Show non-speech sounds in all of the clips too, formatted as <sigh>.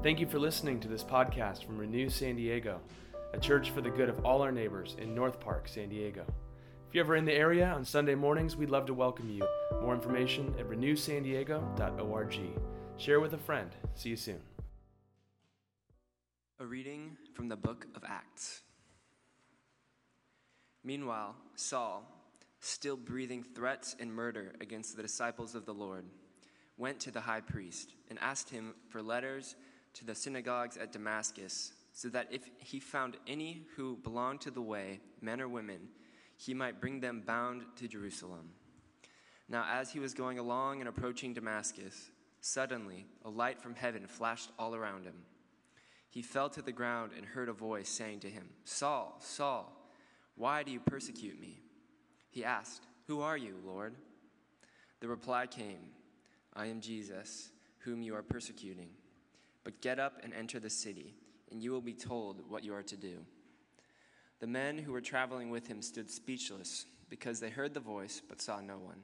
Thank you for listening to this podcast from Renew San Diego, a church for the good of all our neighbors in North Park, San Diego. If you're ever in the area on Sunday mornings, we'd love to welcome you. More information at renewsandiego.org. Share with a friend. See you soon. A reading from the book of Acts. Meanwhile, Saul, still breathing threats and murder against the disciples of the Lord, went to the high priest and asked him for letters to the synagogues at Damascus, so that if he found any who belonged to the way, men or women, he might bring them bound to Jerusalem. Now, as he was going along and approaching Damascus, suddenly a light from heaven flashed all around him. He fell to the ground and heard a voice saying to him, Saul, Saul, why do you persecute me? He asked, Who are you, Lord? The reply came, I am Jesus, whom you are persecuting. But get up and enter the city, and you will be told what you are to do. The men who were traveling with him stood speechless because they heard the voice but saw no one.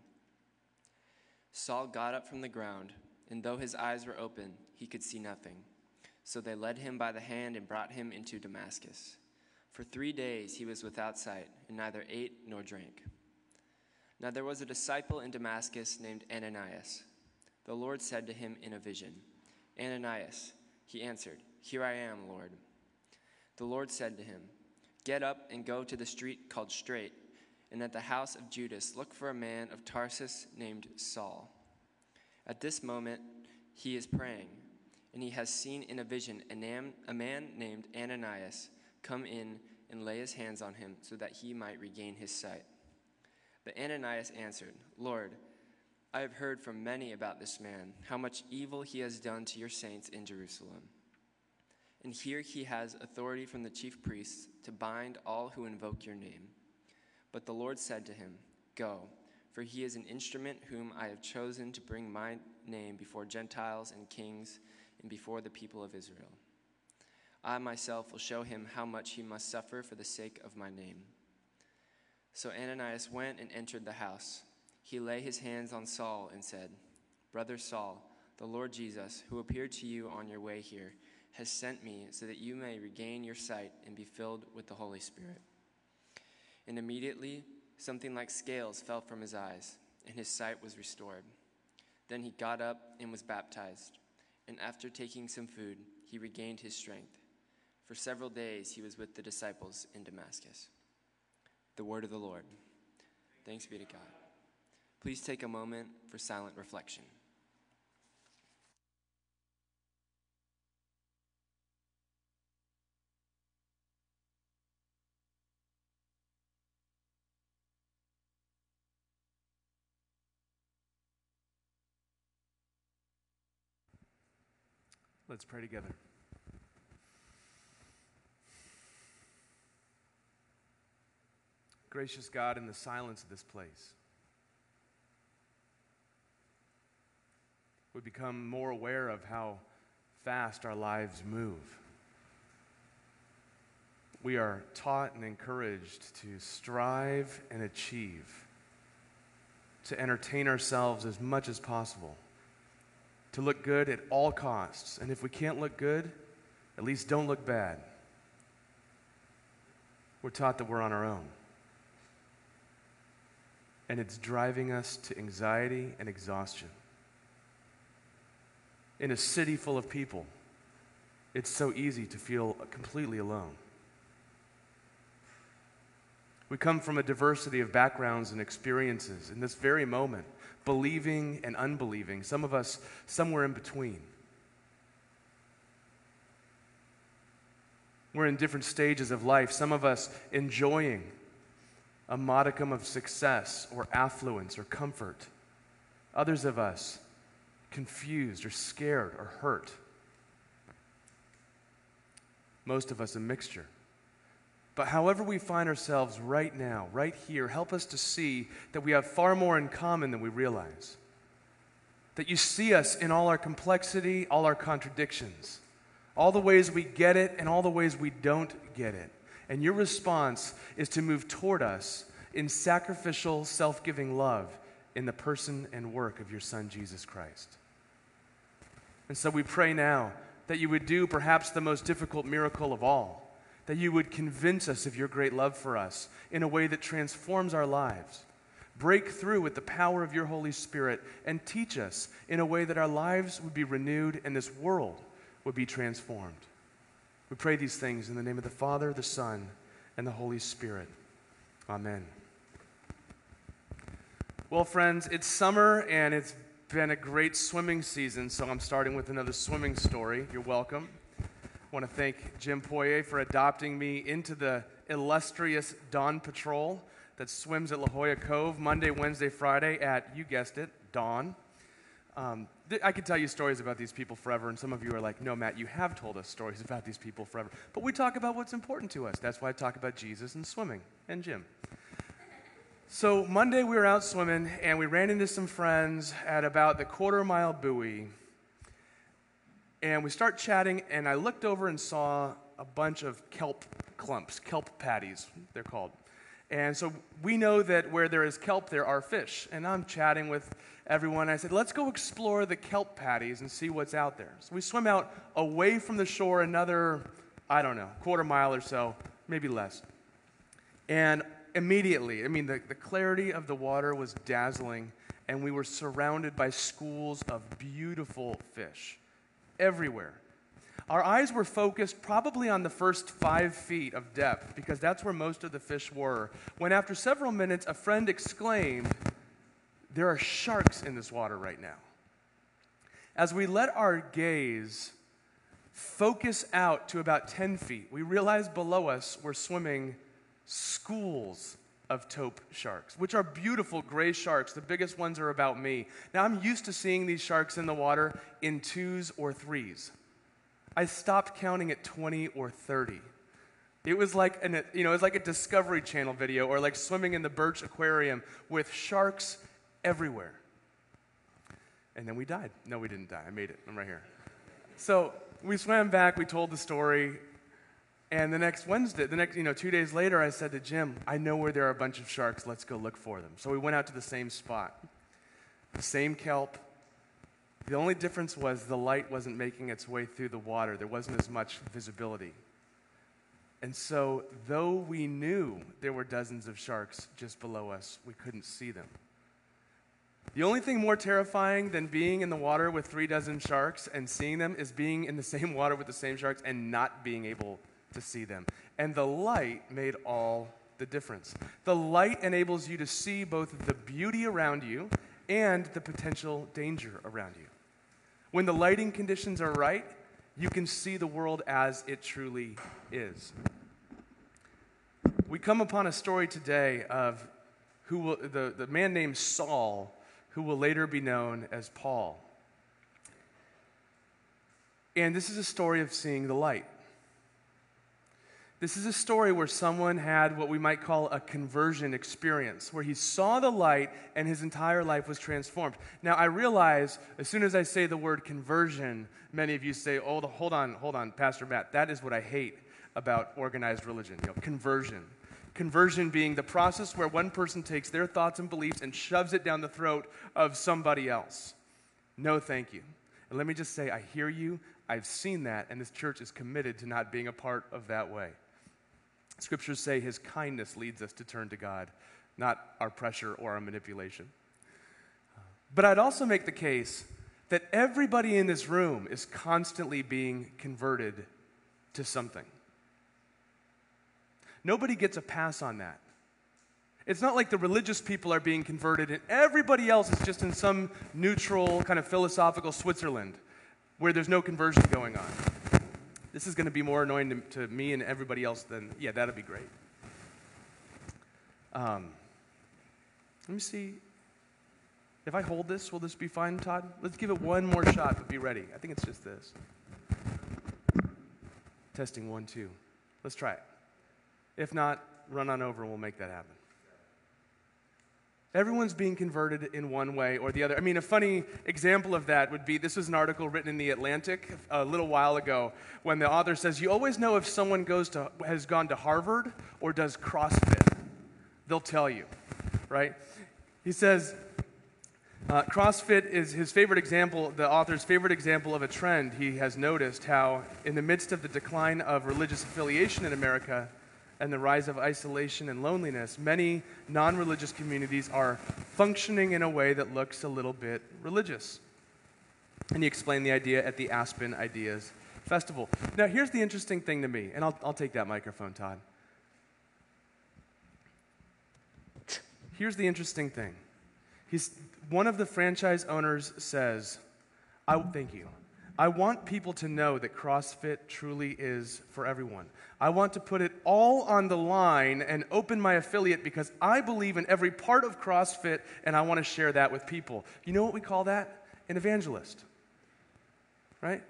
Saul got up from the ground, and though his eyes were open, he could see nothing. So they led him by the hand and brought him into Damascus. For three days he was without sight, and neither ate nor drank. Now there was a disciple in Damascus named Ananias. The Lord said to him in a vision, Ananias, he answered, Here I am, Lord. The Lord said to him, Get up and go to the street called Straight, and at the house of Judas look for a man of Tarsus named Saul. At this moment he is praying, and he has seen in a vision a, man named Ananias come in and lay his hands on him so that he might regain his sight. But Ananias answered, Lord, I have heard from many about this man, how much evil he has done to your saints in Jerusalem. And here he has authority from the chief priests to bind all who invoke your name. But the Lord said to him, Go, for he is an instrument whom I have chosen to bring my name before Gentiles and kings and before the people of Israel. I myself will show him how much he must suffer for the sake of my name. So Ananias went and entered the house. He lay his hands on Saul and said, Brother Saul, the Lord Jesus, who appeared to you on your way here, has sent me so that you may regain your sight and be filled with the Holy Spirit. And immediately something like scales fell from his eyes, and his sight was restored. Then he got up and was baptized, and after taking some food, he regained his strength. For several days he was with the disciples in Damascus. The word of the Lord. Thanks be to God. Please take a moment for silent reflection. Let's pray together. Gracious God, in the silence of this place, we become more aware of how fast our lives move. We are taught and encouraged to strive and achieve, to entertain ourselves as much as possible, to look good at all costs. And if we can't look good, at least don't look bad. We're taught that we're on our own. And it's driving us to anxiety and exhaustion in a city full of people, it's so easy to feel completely alone. We come from a diversity of backgrounds and experiences in this very moment, believing and unbelieving, some of us somewhere in between. We're in different stages of life, some of us enjoying a modicum of success or affluence or comfort, others of us confused or scared or hurt. Most of us a mixture. But however we find ourselves right now, right here, help us to see that we have far more in common than we realize. That you see us in all our complexity, all our contradictions, all the ways we get it and all the ways we don't get it. And your response is to move toward us in sacrificial, self giving love in the person and work of your Son, Jesus Christ. And so we pray now that you would do perhaps the most difficult miracle of all, that you would convince us of your great love for us in a way that transforms our lives. Break through with the power of your Holy Spirit and teach us in a way that our lives would be renewed and this world would be transformed. We pray these things in the name of the Father, the Son, and the Holy Spirit. Amen. Well, friends, it's summer and it's been a great swimming season, so I'm starting with another swimming story. You're welcome. I want to thank Jim Poirier for adopting me into the illustrious Dawn Patrol that swims at La Jolla Cove Monday, Wednesday, Friday at, you guessed it, dawn. Um, th- I could tell you stories about these people forever, and some of you are like, no, Matt, you have told us stories about these people forever. But we talk about what's important to us. That's why I talk about Jesus and swimming and Jim. So Monday we were out swimming, and we ran into some friends at about the quarter mile buoy. And we start chatting, and I looked over and saw a bunch of kelp clumps, kelp patties, they're called. And so we know that where there is kelp, there are fish. And I'm chatting with everyone. I said, let's go explore the kelp patties and see what's out there. So we swim out away from the shore another, I don't know, quarter mile or so, maybe less. And immediately, I mean, the, the clarity of the water was dazzling, and we were surrounded by schools of beautiful fish everywhere. Our eyes were focused probably on the first five feet of depth because that's where most of the fish were. When after several minutes, a friend exclaimed, There are sharks in this water right now. As we let our gaze focus out to about 10 feet, we realized below us were swimming schools of tope sharks, which are beautiful gray sharks. The biggest ones are about me. Now, I'm used to seeing these sharks in the water in twos or threes. I stopped counting at 20 or 30. It was like an, you know, it was like a Discovery Channel video or like swimming in the Birch Aquarium with sharks everywhere. And then we died. No, we didn't die. I made it. I'm right here. So we swam back. We told the story. And the next Wednesday, the next, you know, two days later, I said to Jim, I know where there are a bunch of sharks. Let's go look for them. So we went out to the same spot, the same kelp, the only difference was the light wasn't making its way through the water, there wasn't as much visibility. And so, though we knew there were dozens of sharks just below us, we couldn't see them. The only thing more terrifying than being in the water with three dozen sharks and seeing them is being in the <laughs> same water with the same sharks and not being able to see them. And the light made all the difference. The light enables you to see both the beauty around you and the potential danger around you. When the lighting conditions are right, you can see the world as it truly is. We come upon a story today of who will, the, the man named Saul, who will later be known as Paul. And this is a story of seeing the light. This is a story where someone had what we might call a conversion experience, where he saw the light and his entire life was transformed. Now, I realize as soon as I say the word conversion, many of you say, oh, hold on, hold on, Pastor Matt, that is what I hate about organized religion, you know, conversion. Conversion being the process where one person takes their thoughts and beliefs and shoves it down the throat of somebody else. No, thank you. And let me just say, I hear you, I've seen that, and this church is committed to not being a part of that way. Scriptures say his kindness leads us to turn to God, not our pressure or our manipulation. But I'd also make the case that everybody in this room is constantly being converted to something. Nobody gets a pass on that. It's not like the religious people are being converted and everybody else is just in some neutral, kind of philosophical Switzerland where there's no conversion going on this is going to be more annoying to, to, me and everybody else than, yeah, that'd be great. Um, let me see. If I hold this, will this be fine, Todd? Let's give it one more shot, but be ready. I think it's just this. Testing one, two. Let's try it. If not, run on over and we'll make that happen. Everyone's being converted in one way or the other. I mean, a funny example of that would be this was an article written in The Atlantic a little while ago when the author says, You always know if someone goes to, has gone to Harvard or does CrossFit. They'll tell you, right? He says, uh, CrossFit is his favorite example, the author's favorite example of a trend he has noticed how, in the midst of the decline of religious affiliation in America and the rise of isolation and loneliness, many non religious communities are functioning in a way that looks a little bit religious. And he explained the idea at the Aspen Ideas Festival. Now, here's the interesting thing to me, and I'll, I'll take that microphone, Todd. Here's the interesting thing. He's, one of the franchise owners says, I thank you. I want people to know that CrossFit truly is for everyone. I want to put it all on the line and open my affiliate because I believe in every part of CrossFit and I want to share that with people. You know what we call that? An evangelist. Right?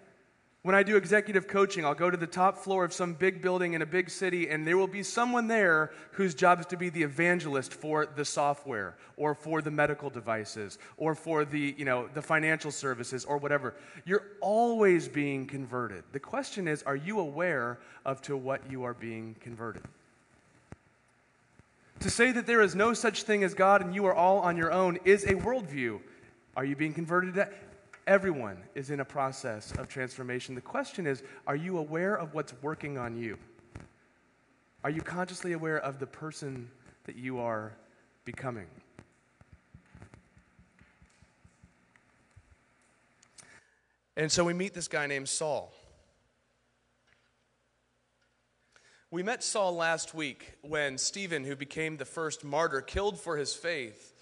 When I do executive coaching, I'll go to the top floor of some big building in a big city, and there will be someone there whose job is to be the evangelist for the software, or for the medical devices, or for the, you know, the financial services, or whatever. You're always being converted. The question is, are you aware of to what you are being converted? To say that there is no such thing as God and you are all on your own is a worldview. Are you being converted to that? Everyone is in a process of transformation. The question is are you aware of what's working on you? Are you consciously aware of the person that you are becoming? And so we meet this guy named Saul. We met Saul last week when Stephen, who became the first martyr killed for his faith,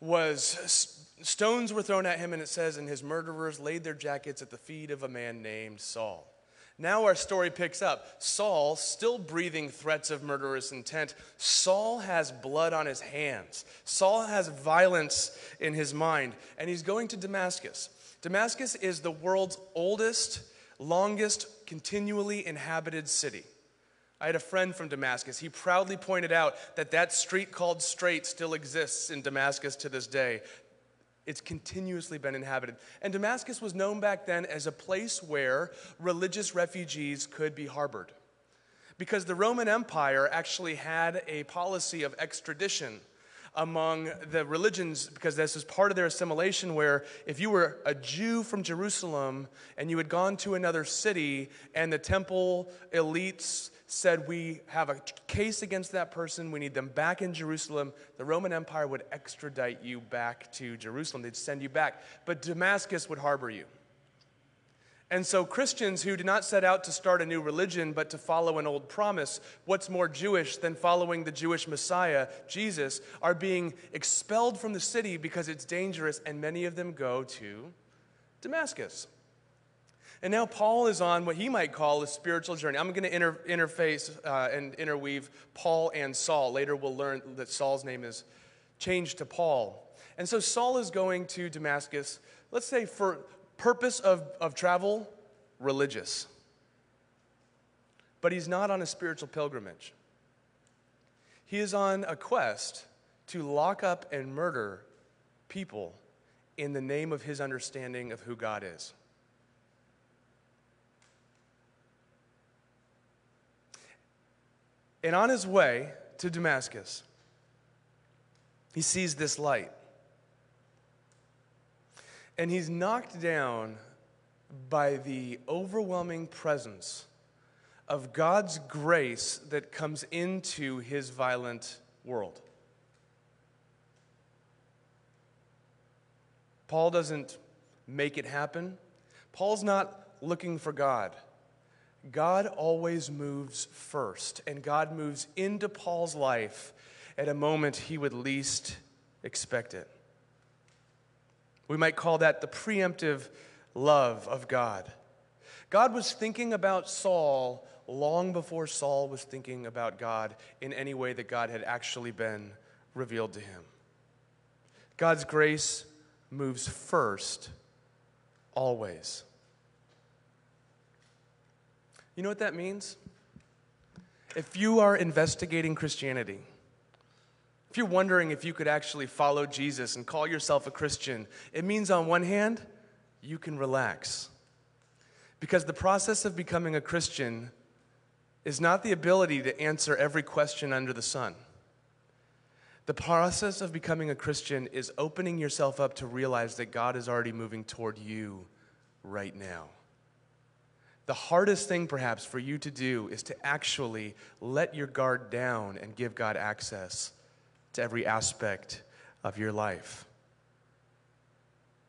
was stones were thrown at him, and it says, and his murderers laid their jackets at the feet of a man named Saul. Now our story picks up. Saul, still breathing threats of murderous intent, Saul has blood on his hands. Saul has violence in his mind, and he's going to Damascus. Damascus is the world's oldest, longest, continually inhabited city. I had a friend from Damascus. He proudly pointed out that that street called Straight still exists in Damascus to this day. It's continuously been inhabited. And Damascus was known back then as a place where religious refugees could be harbored. Because the Roman Empire actually had a policy of extradition among the religions, because this is part of their assimilation, where if you were a Jew from Jerusalem and you had gone to another city and the temple elites said, We have a case against that person, we need them back in Jerusalem, the Roman Empire would extradite you back to Jerusalem. They'd send you back. But Damascus would harbor you. And so, Christians who did not set out to start a new religion but to follow an old promise, what's more Jewish than following the Jewish Messiah, Jesus, are being expelled from the city because it's dangerous, and many of them go to Damascus. And now Paul is on what he might call a spiritual journey. I'm going to inter- interface uh, and interweave Paul and Saul. Later, we'll learn that Saul's name is changed to Paul. And so Saul is going to Damascus, let's say for purpose of, of travel, religious. But he's not on a spiritual pilgrimage. He is on a quest to lock up and murder people in the name of his understanding of who God is. And on his way to Damascus, he sees this light. And he's knocked down by the overwhelming presence of God's grace that comes into his violent world. Paul doesn't make it happen. Paul's not looking for God. God always moves first, and God moves into Paul's life at a moment he would least expect it. We might call that the preemptive love of God. God was thinking about Saul long before Saul was thinking about God in any way that God had actually been revealed to him. God's grace moves first, always. You know what that means? If you are investigating Christianity, if you're wondering if you could actually follow Jesus and call yourself a Christian, it means on one hand, you can relax. Because the process of becoming a Christian is not the ability to answer every question under the sun. The process of becoming a Christian is opening yourself up to realize that God is already moving toward you right now. The hardest thing, perhaps, for you to do is to actually let your guard down and give God access to every aspect of your life.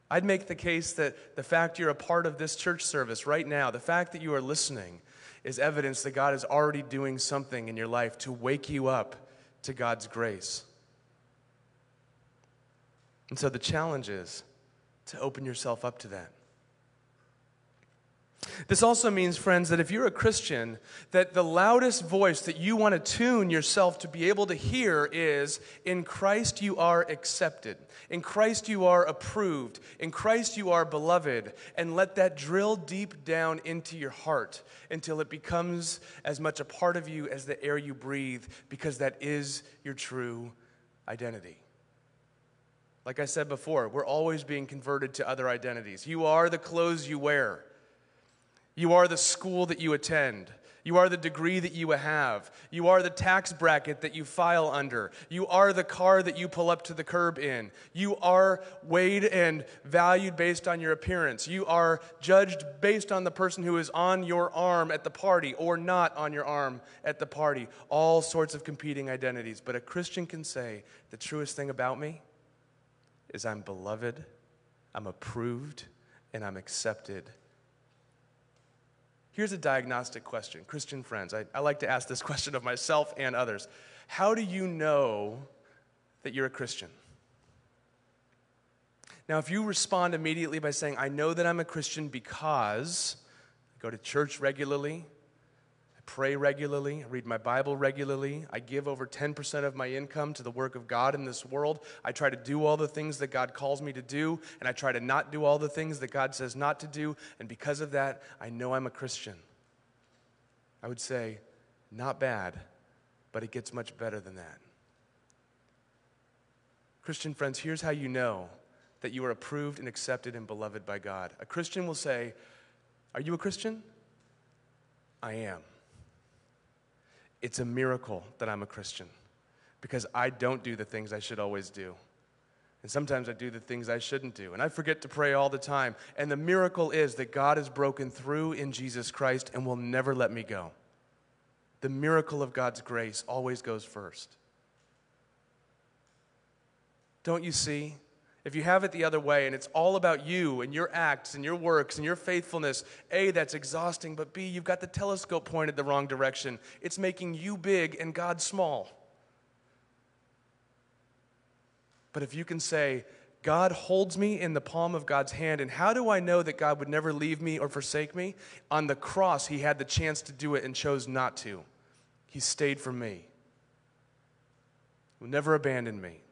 I'd make the case that the fact you're a part of this church service right now, the fact that you are listening, is evidence that God is already doing something in your life to wake you up to God's grace. And so the challenge is to open yourself up to that. This also means, friends, that if you're a Christian, that the loudest voice that you want to tune yourself to be able to hear is in Christ you are accepted. In Christ you are approved. In Christ you are beloved. And let that drill deep down into your heart until it becomes as much a part of you as the air you breathe, because that is your true identity. Like I said before, we're always being converted to other identities. You are the clothes you wear. You are the school that you attend. You are the degree that you have. You are the tax bracket that you file under. You are the car that you pull up to the curb in. You are weighed and valued based on your appearance. You are judged based on the person who is on your arm at the party or not on your arm at the party. All sorts of competing identities. But a Christian can say the truest thing about me is I'm beloved, I'm approved, and I'm accepted Here's a diagnostic question. Christian friends, I, I like to ask this <laughs> question of myself and others. How do you know that you're a Christian? Now, if you respond immediately by saying, I know that I'm a Christian because I go to church regularly, pray regularly, I read my Bible regularly, I give over 10% of my income to the work of God in this world. I try to do all the things that God calls me to do, and I try to not do all the things that God says not to do, and because of that, I know I'm a Christian. I would say, not bad, but it gets much better than that. Christian friends, here's how you know that you are approved and accepted and beloved by God. A Christian will say, Are you a Christian? I am. It's a miracle that I'm a Christian because I don't do the things I should always do. And sometimes I do the things I shouldn't do. And I forget to pray all the time. And the miracle is that God has broken through in Jesus Christ and will never let me go. The miracle of God's grace always goes first. Don't you see? If you have it the other way and it's all about you and your acts and your works and your faithfulness, A, that's exhausting, but B, you've got the telescope pointed the wrong direction. It's making you big and God small. But if you can say, God holds me in the palm of God's hand, and how do I know that God would never leave me or forsake me? On the cross, He had the chance to do it and chose not to. He stayed for me. He will never abandon me.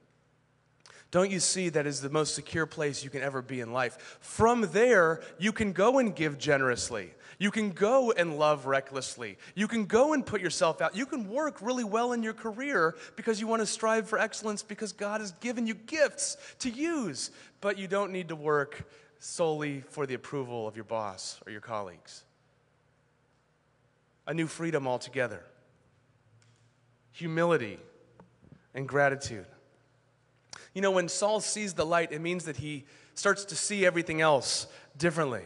Don't you see that is the most secure place you can ever be in life? From there, you can go and give generously. You can go and love recklessly. You can go and put yourself out. You can work really well in your career because you want to strive for excellence because God has given you gifts to use. But you don't need to work solely for the approval of your boss or your colleagues. A new freedom altogether. Humility and gratitude. You know, when Saul sees the light, it means that he starts to see everything else differently.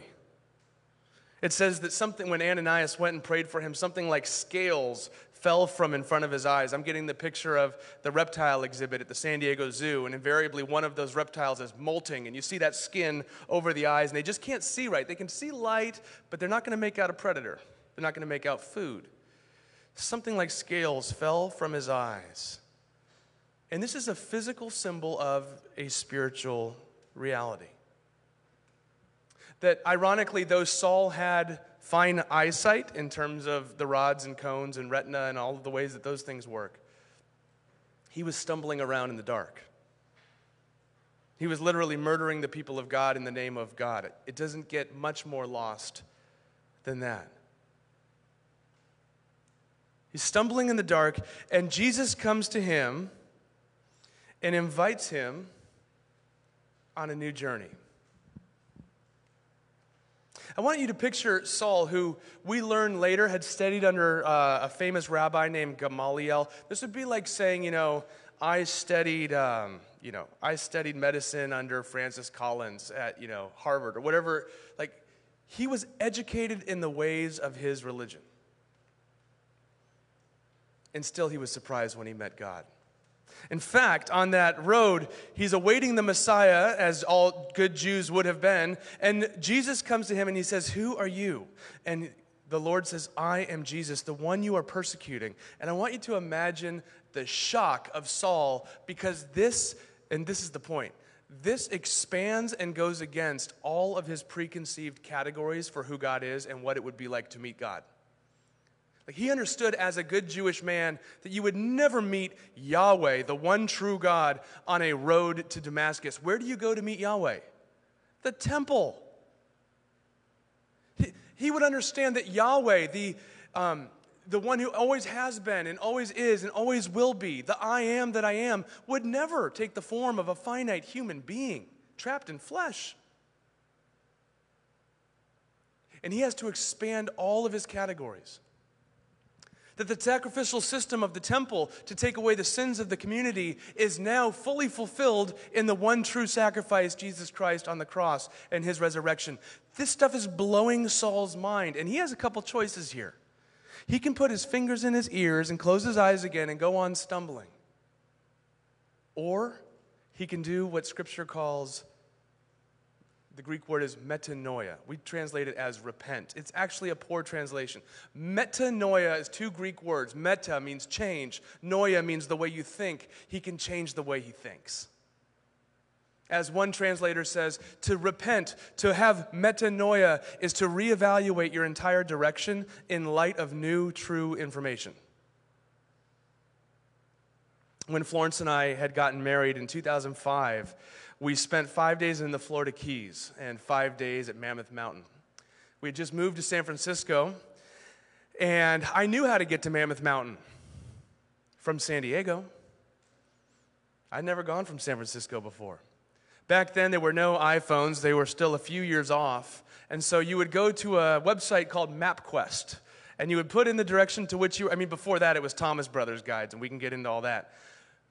It says that something, when Ananias went and prayed for him, something like scales fell from in front of his eyes. I'm getting the picture of the reptile exhibit at the San Diego Zoo, and invariably one of those reptiles is molting, and you see that skin over the eyes, and they just can't see right. They can see light, but they're not going to make out a predator, they're not going to make out food. Something like scales fell from his eyes. And this is a physical symbol of a spiritual reality. That ironically, though Saul had fine eyesight in terms of the rods and cones and retina and all of the ways that those things work, he was stumbling around in the dark. He was literally murdering the people of God in the name of God. It doesn't get much more lost than that. He's stumbling in the dark, and Jesus comes to him and invites him on a new journey. I want you to picture Saul, who we learn later had studied under uh, a famous rabbi named Gamaliel. This would be like saying, you know, I studied, um, you know, I studied medicine under Francis Collins at, you know, Harvard or whatever. Like, he was educated in the ways of his religion. And still, he was surprised when he met God. In fact, on that road, he's awaiting the Messiah, as all good Jews would have been. And Jesus comes to him and he says, Who are you? And the Lord says, I am Jesus, the one you are persecuting. And I want you to imagine the shock of Saul because this, and this is the point, this expands and goes against all of his preconceived categories for who God is and what it would be like to meet God. Like he understood as a good Jewish man that you would never meet Yahweh, the one true God, on a road to Damascus. Where do you go to meet Yahweh? The temple. He, he would understand that Yahweh, the, um, the one who always has been and always is and always will be, the I am that I am, would never take the form of a finite human being trapped in flesh. And he has to expand all of his categories. That the sacrificial system of the temple to take away the sins of the community is now fully fulfilled in the one true sacrifice, Jesus Christ on the cross and his resurrection. This stuff is blowing Saul's mind, and he has a couple choices here. He can put his fingers in his ears and close his eyes again and go on stumbling. Or he can do what Scripture calls the Greek word is metanoia. We translate it as repent. It's actually a poor translation. Metanoia is two Greek words. Meta means change, noia means the way you think. He can change the way he thinks. As one translator says, to repent, to have metanoia, is to reevaluate your entire direction in light of new, true information. When Florence and I had gotten married in 2005, we spent five days in the Florida Keys and five days at Mammoth Mountain. We had just moved to San Francisco, and I knew how to get to Mammoth Mountain from San Diego. I'd never gone from San Francisco before. Back then, there were no iPhones, they were still a few years off. And so you would go to a website called MapQuest, and you would put in the direction to which you, I mean, before that, it was Thomas Brothers Guides, and we can get into all that.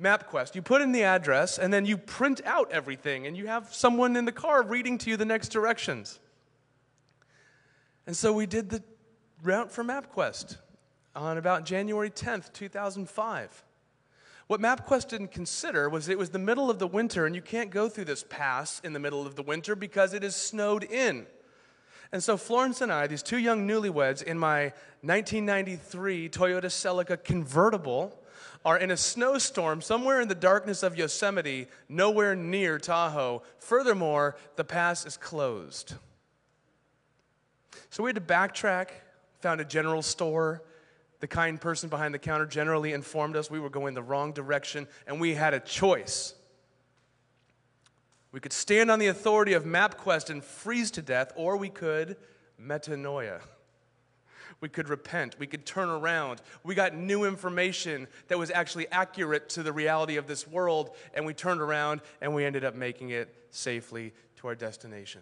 MapQuest, you put in the address, and then you print out everything, and you have someone in the car reading to you the next directions. And so we did the route for MapQuest on about January 10th, 2005. What MapQuest didn't consider was it was the middle of the winter, and you can't go through this pass in the middle of the winter because it is snowed in. And so Florence and I, these two young newlyweds, in my 1993 Toyota Celica convertible, are in a snowstorm somewhere in the darkness of Yosemite, nowhere near Tahoe. Furthermore, the pass is closed. So we had to backtrack, found a general store, the kind person behind the counter generally informed us we were going the wrong direction, and we had a choice. We could stand on the authority of MapQuest and freeze to death, or we could metanoia. We could repent. We could turn around. We got new information that was actually accurate to the reality of this world, and we turned around and we ended up making it safely to our destination.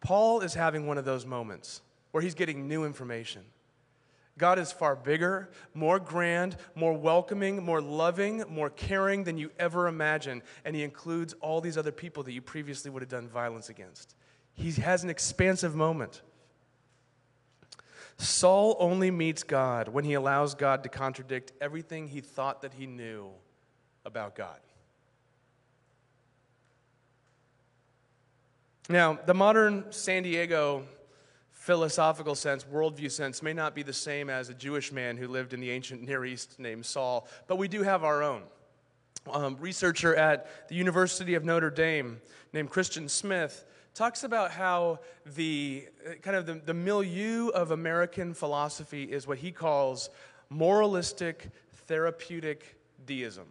Paul is having one of those moments where he's getting new information. God is far bigger, more grand, more welcoming, more loving, more caring than you ever imagined. And He includes all these other people that you previously would have done violence against. He has an expansive moment. Saul only meets God when he allows God to contradict everything he thought that he knew about God. Now, the modern San Diego philosophical sense, worldview sense, may not be the same as a Jewish man who lived in the ancient Near East named Saul, but we do have our own. Um, researcher at the University of Notre Dame named Christian Smith talks about how the uh, kind of the, the milieu of American philosophy is what he calls moralistic therapeutic deism.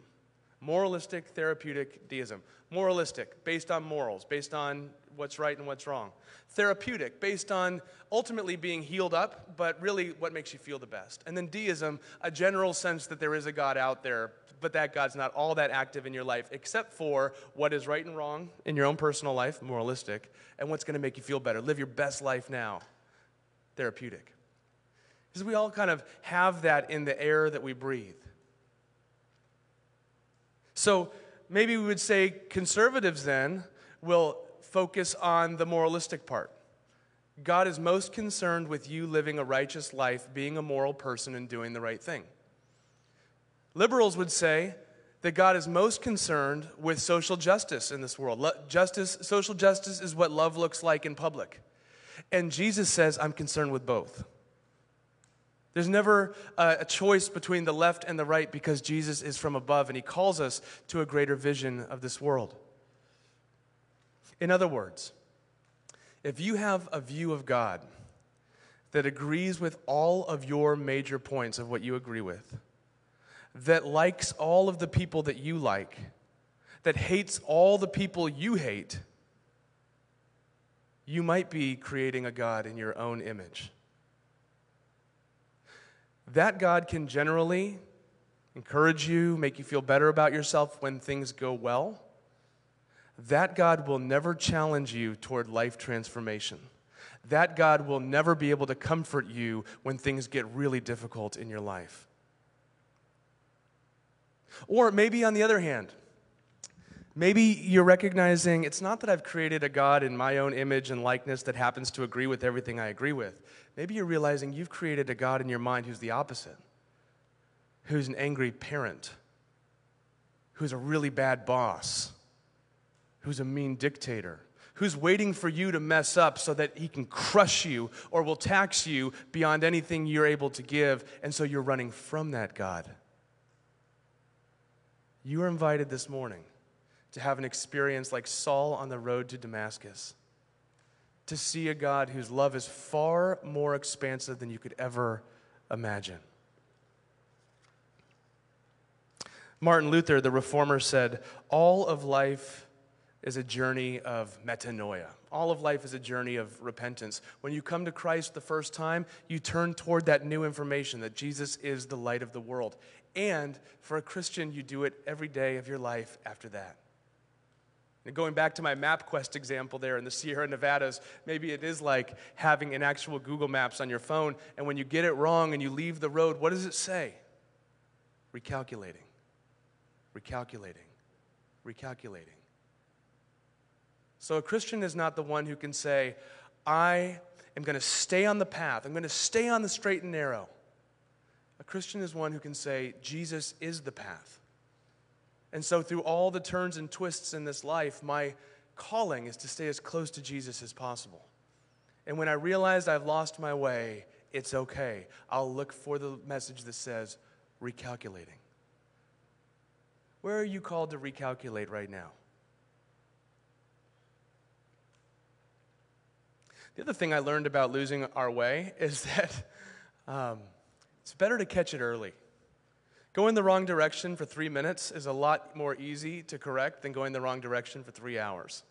Moralistic therapeutic deism. Moralistic, based on morals, based on what's right and what's wrong. Therapeutic, based on ultimately being healed up, but really what makes you feel the best. And then deism, a general sense that there is a God out there, but that God's not all that active in your life, except for what is right and wrong in your own personal life, moralistic, and what's going to make you feel better. Live your best life now, therapeutic. Because we all kind of have that in the air that we breathe. So maybe we would say conservatives then will focus on the moralistic part. God is most concerned with you living a righteous life, being a moral person, and doing the right thing. Liberals would say that God is most concerned with social justice in this world. Justice, social justice is what love looks like in public. And Jesus says, I'm concerned with both. There's never a, a choice between the left and the right because Jesus is from above and he calls us to a greater vision of this world. In other words, if you have a view of God that agrees with all of your major points of what you agree with, that likes all of the people that you like, that hates all the people you hate, you might be creating a God in your own image. That God can generally encourage you, make you feel better about yourself when things go well. That God will never challenge you toward life transformation. That God will never be able to comfort you when things get really difficult in your life. Or maybe on the other hand, maybe you're recognizing it's not that I've created a God in my own image and likeness that happens to agree with everything I agree with. Maybe you're realizing you've created a God in your mind who's the opposite, who's an angry parent, who's a really bad boss, who's a mean dictator, who's waiting for you to mess up so that he can crush you or will tax you beyond anything you're able to give, and so you're running from that God. You are invited this morning to have an experience like Saul on the road to Damascus to see a God whose love is far more expansive than you could ever imagine. Martin Luther, the reformer, said, All of life is a journey of metanoia. All of life is a journey of repentance. When you come to Christ the first time, you turn toward that new information that Jesus is the light of the world. And for a Christian, you do it every day of your life after that. And going back to my MapQuest example there in the Sierra Nevadas, maybe it is like having an actual Google Maps on your phone, and when you get it wrong and you leave the road, what does it say? Recalculating, recalculating, recalculating. So a Christian is not the one who can say, I am going to stay on the path, I'm going to stay on the straight and narrow. A Christian is one who can say, Jesus is the path. And so, through all the turns and twists in this life, my calling is to stay as close to Jesus as possible. And when I realized I've lost my way, it's okay. I'll look for the message that says, recalculating. Where are you called to recalculate right now? The other thing I learned about losing our way is <laughs> that um, it's better to catch it early. Going the wrong direction for three minutes is a lot more easy to correct than going the wrong direction for three hours.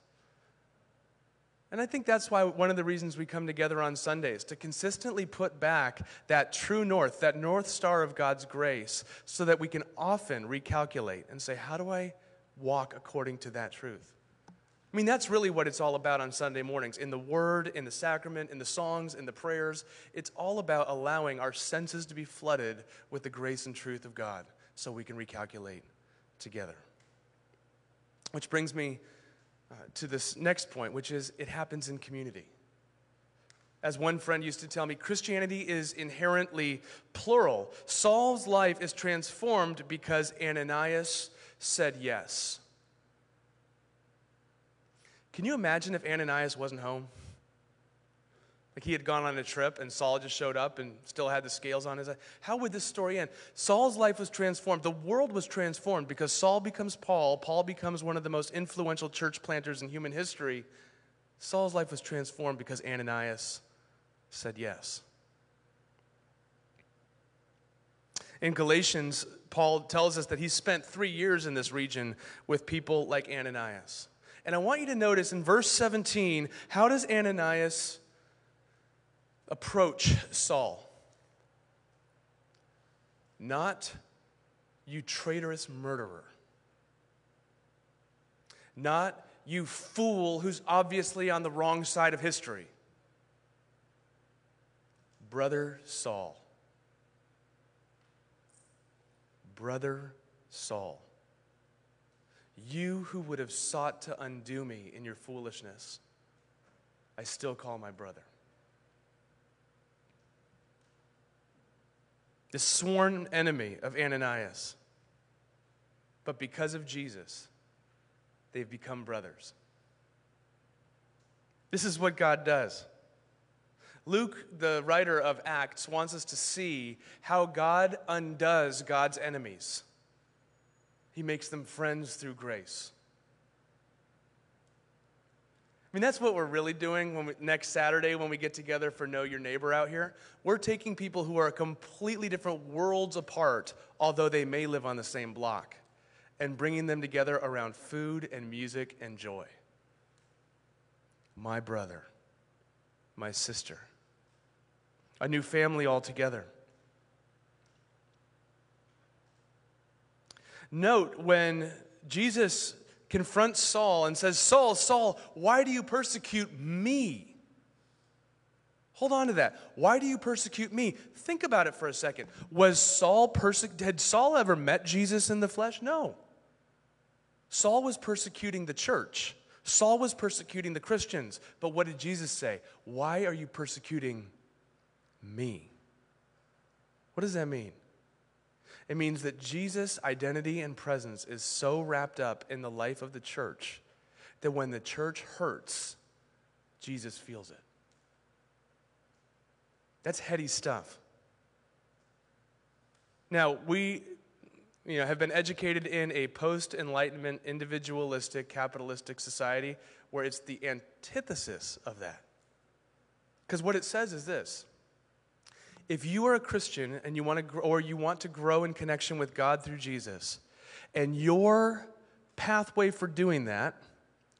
And I think that's why one of the reasons we come together on Sundays to consistently put back that true north, that north star of God's grace, so that we can often recalculate and say, How do I walk according to that truth? I mean, that's really what it's all about on Sunday mornings. In the Word, in the sacrament, in the songs, in the prayers, it's all about allowing our senses to be flooded with the grace and truth of God so we can recalculate together. Which brings me uh, to this next point, which is it happens in community. As one friend used to tell me, Christianity is inherently plural. Saul's life is transformed because Ananias said yes. Can you imagine if Ananias wasn't home? Like he had gone on a trip and Saul just showed up and still had the scales on his eye. How would this story end? Saul's life was transformed. The world was transformed because Saul becomes Paul. Paul becomes one of the most influential church planters in human history. Saul's life was transformed because Ananias said yes. In Galatians, Paul tells us that he spent three years in this region with people like Ananias. And I want you to notice in verse 17, how does Ananias approach Saul? Not, you traitorous murderer. Not, you fool who's obviously on the wrong side of history. Brother Saul. Brother Saul. You who would have sought to undo me in your foolishness, I still call my brother. The sworn enemy of Ananias. But because of Jesus, they've become brothers. This is what God does. Luke, the writer of Acts, wants us to see how God undoes God's enemies. He makes them friends through grace. I mean, that's what we're really doing when we, next Saturday when we get together for Know Your Neighbor out here. We're taking people who are completely different worlds apart, although they may live on the same block, and bringing them together around food and music and joy my brother, my sister, a new family altogether. Note when Jesus confronts Saul and says, Saul, Saul, why do you persecute me? Hold on to that. Why do you persecute me? Think about it for a second. Was Saul had Saul ever met Jesus in the flesh? No. Saul was persecuting the church. Saul was persecuting the Christians, but what did Jesus say? Why are you persecuting me? What does that mean? It means that Jesus' identity and presence is so wrapped up in the life of the church that when the church hurts, Jesus feels it. That's heady stuff. Now, we you know, have been educated in a post enlightenment, individualistic, capitalistic society where it's the antithesis of that. Because what it says is this if you are a Christian and you want to grow, or you want to grow in connection with God through Jesus, and your pathway for doing that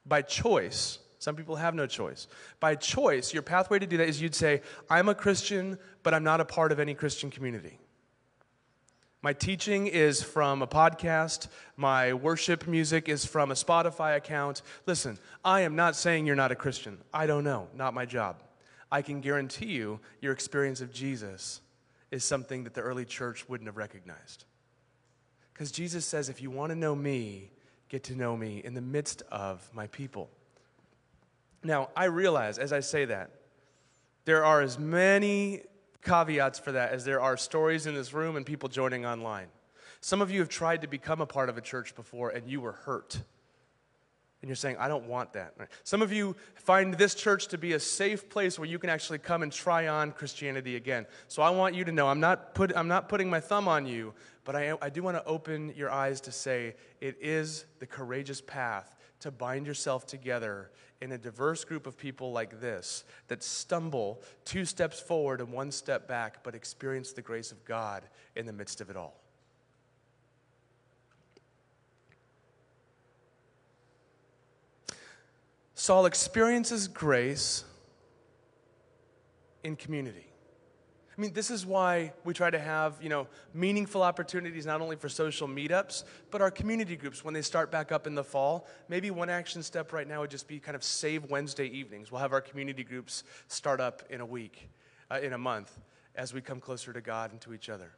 by choice, some people have no choice. By choice, your pathway to do that is you'd say, I'm a Christian, but I'm not a part of any Christian community. My teaching is from a podcast. My worship music is from a Spotify account. Listen, I am not saying you're not a Christian. I don't know, not my job. I can guarantee you your experience of Jesus is something that the early church wouldn't have recognized. Because Jesus says, if you want to know me, get to know me in the midst of my people. Now, I realize as I say that, there are as many caveats for that as there are stories in this room and people joining online. Some of you have tried to become a part of a church before and you were hurt. And you're saying, I don't want that. Some of you find this church to be a safe place where you can actually come and try on Christianity again. So I want you to know I'm not, put, I'm not putting my thumb on you, but I, I do want to open your eyes to say it is the courageous path to bind yourself together in a diverse group of people like this that stumble two steps forward and one step back, but experience the grace of God in the midst of it all. Saul experiences grace in community. I mean, this is why we try to have, you know, meaningful opportunities not only for social meetups, but our community groups when they start back up in the fall. Maybe one action step right now would just be kind of save Wednesday evenings. We'll have our community groups start up in a week, uh, in a month, as we come closer to God and to each other.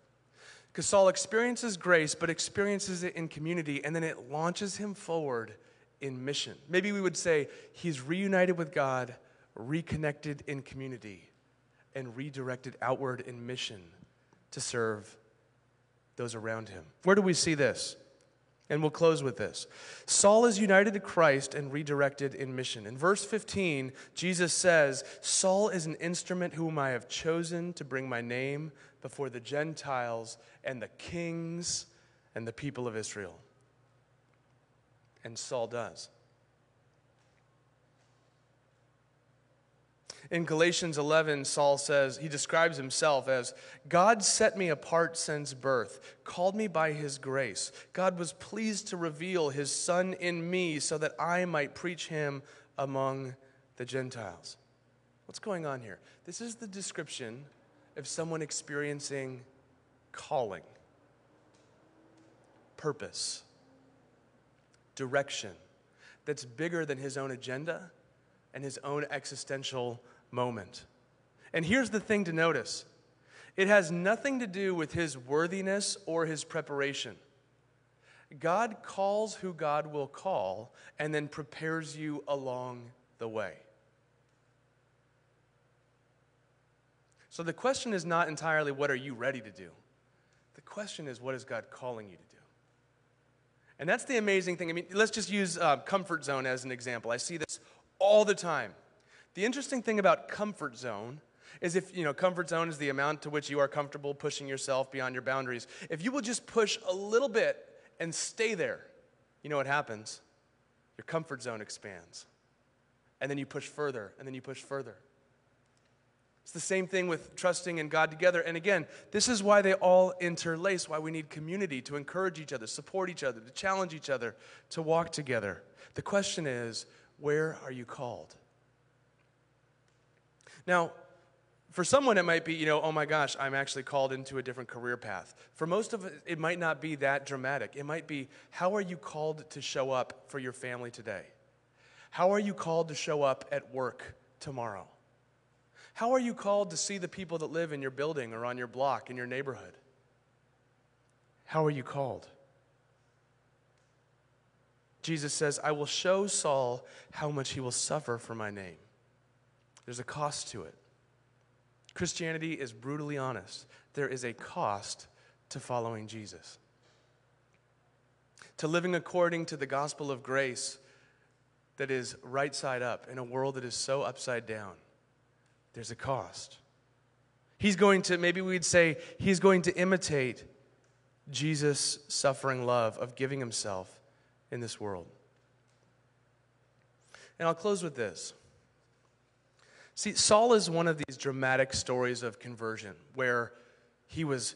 Because Saul experiences grace, but experiences it in community, and then it launches him forward in mission. Maybe we would say he's reunited with God, reconnected in community and redirected outward in mission to serve those around him. Where do we see this? And we'll close with this. Saul is united to Christ and redirected in mission. In verse 15, Jesus says, Saul is an instrument whom I have chosen to bring my name before the Gentiles and the kings and the people of Israel. And Saul does. In Galatians 11, Saul says, he describes himself as God set me apart since birth, called me by his grace. God was pleased to reveal his son in me so that I might preach him among the Gentiles. What's going on here? This is the description of someone experiencing calling, purpose, direction that's bigger than his own agenda and his own existential moment. And here's the thing to notice it has nothing to do with his worthiness or his preparation. God calls who God will call and then prepares you along the way. So the question is not entirely what are you ready to do? The question is what is God calling you to do? And that's the amazing thing. I mean, let's just use uh, comfort zone as an example. I see this all the time. The interesting thing about comfort zone is if, you know, comfort zone is the amount to which you are comfortable pushing yourself beyond your boundaries. If you will just push a little bit and stay there, you know what happens? Your comfort zone expands. And then you push further, and then you push further. It's the same thing with trusting in God together. And again, this is why they all interlace, why we need community to encourage each other, support each other, to challenge each other, to walk together. The question is, where are you called? Now, for someone, it might be, you know, oh my gosh, I'm actually called into a different career path. For most of it, it might not be that dramatic. It might be, how are you called to show up for your family today? How are you called to show up at work tomorrow? How are you called to see the people that live in your building or on your block, in your neighborhood? How are you called? Jesus says, I will show Saul how much he will suffer for my name. There's a cost to it. Christianity is brutally honest. There is a cost to following Jesus. To living according to the gospel of grace that is right side up in a world that is so upside down, there's a cost. He's going to, maybe we'd say, he's going to imitate Jesus' suffering love of giving himself in this world. And I'll close with this. See, Saul is one of these dramatic stories of conversion where he was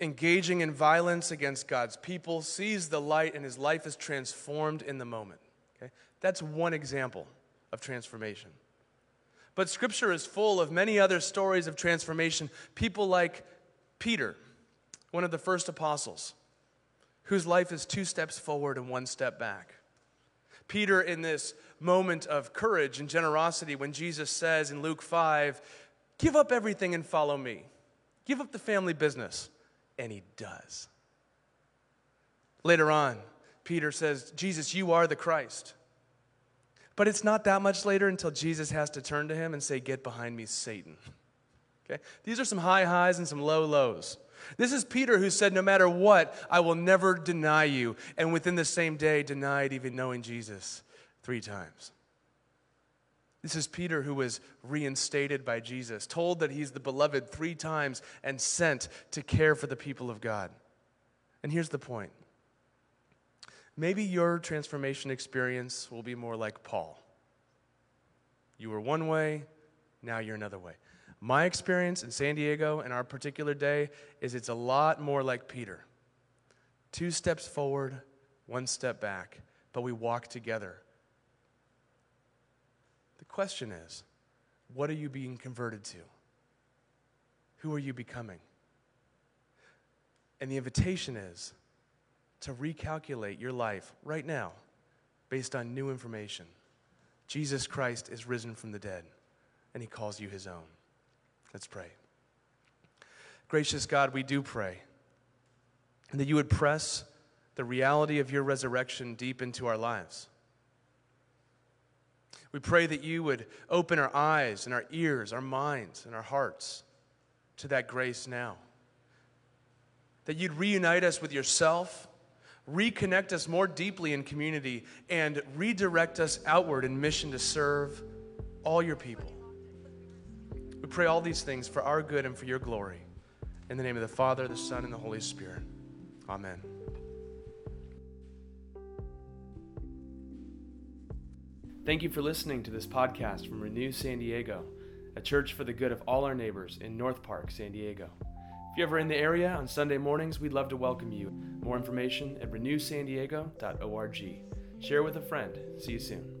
engaging in violence against God's people, sees the light, and his life is transformed in the moment. Okay? That's one example of transformation. But Scripture is full of many other stories of transformation. People like Peter, one of the first apostles, whose life is two steps forward and one step back. Peter, in this moment of courage and generosity, when Jesus says in Luke 5, Give up everything and follow me, give up the family business. And he does. Later on, Peter says, Jesus, you are the Christ. But it's not that much later until Jesus has to turn to him and say, Get behind me, Satan. Okay? These are some high highs and some low lows. This is Peter who said, No matter what, I will never deny you. And within the same day, denied even knowing Jesus three times. This is Peter who was reinstated by Jesus, told that he's the beloved three times, and sent to care for the people of God. And here's the point maybe your transformation experience will be more like Paul. You were one way, now you're another way. My experience in San Diego in our particular day is it's a lot more like Peter. Two steps forward, one step back, but we walk together. The question is what are you being converted to? Who are you becoming? And the invitation is to recalculate your life right now based on new information. Jesus Christ is risen from the dead, and he calls you his own. Let's pray. Gracious God, we do pray that you would press the reality of your resurrection deep into our lives. We pray that you would open our eyes and our ears, our minds and our hearts to that grace now. That you'd reunite us with yourself, reconnect us more deeply in community, and redirect us outward in mission to serve all your people. We pray all these things for our good and for your glory. In the name of the Father, the Son, and the Holy Spirit. Amen. Thank you for listening to this podcast from Renew San Diego, a church for the good of all our neighbors in North Park, San Diego. If you're ever in the area on Sunday mornings, we'd love to welcome you. More information at renewsandiego.org. Share with a friend. See you soon.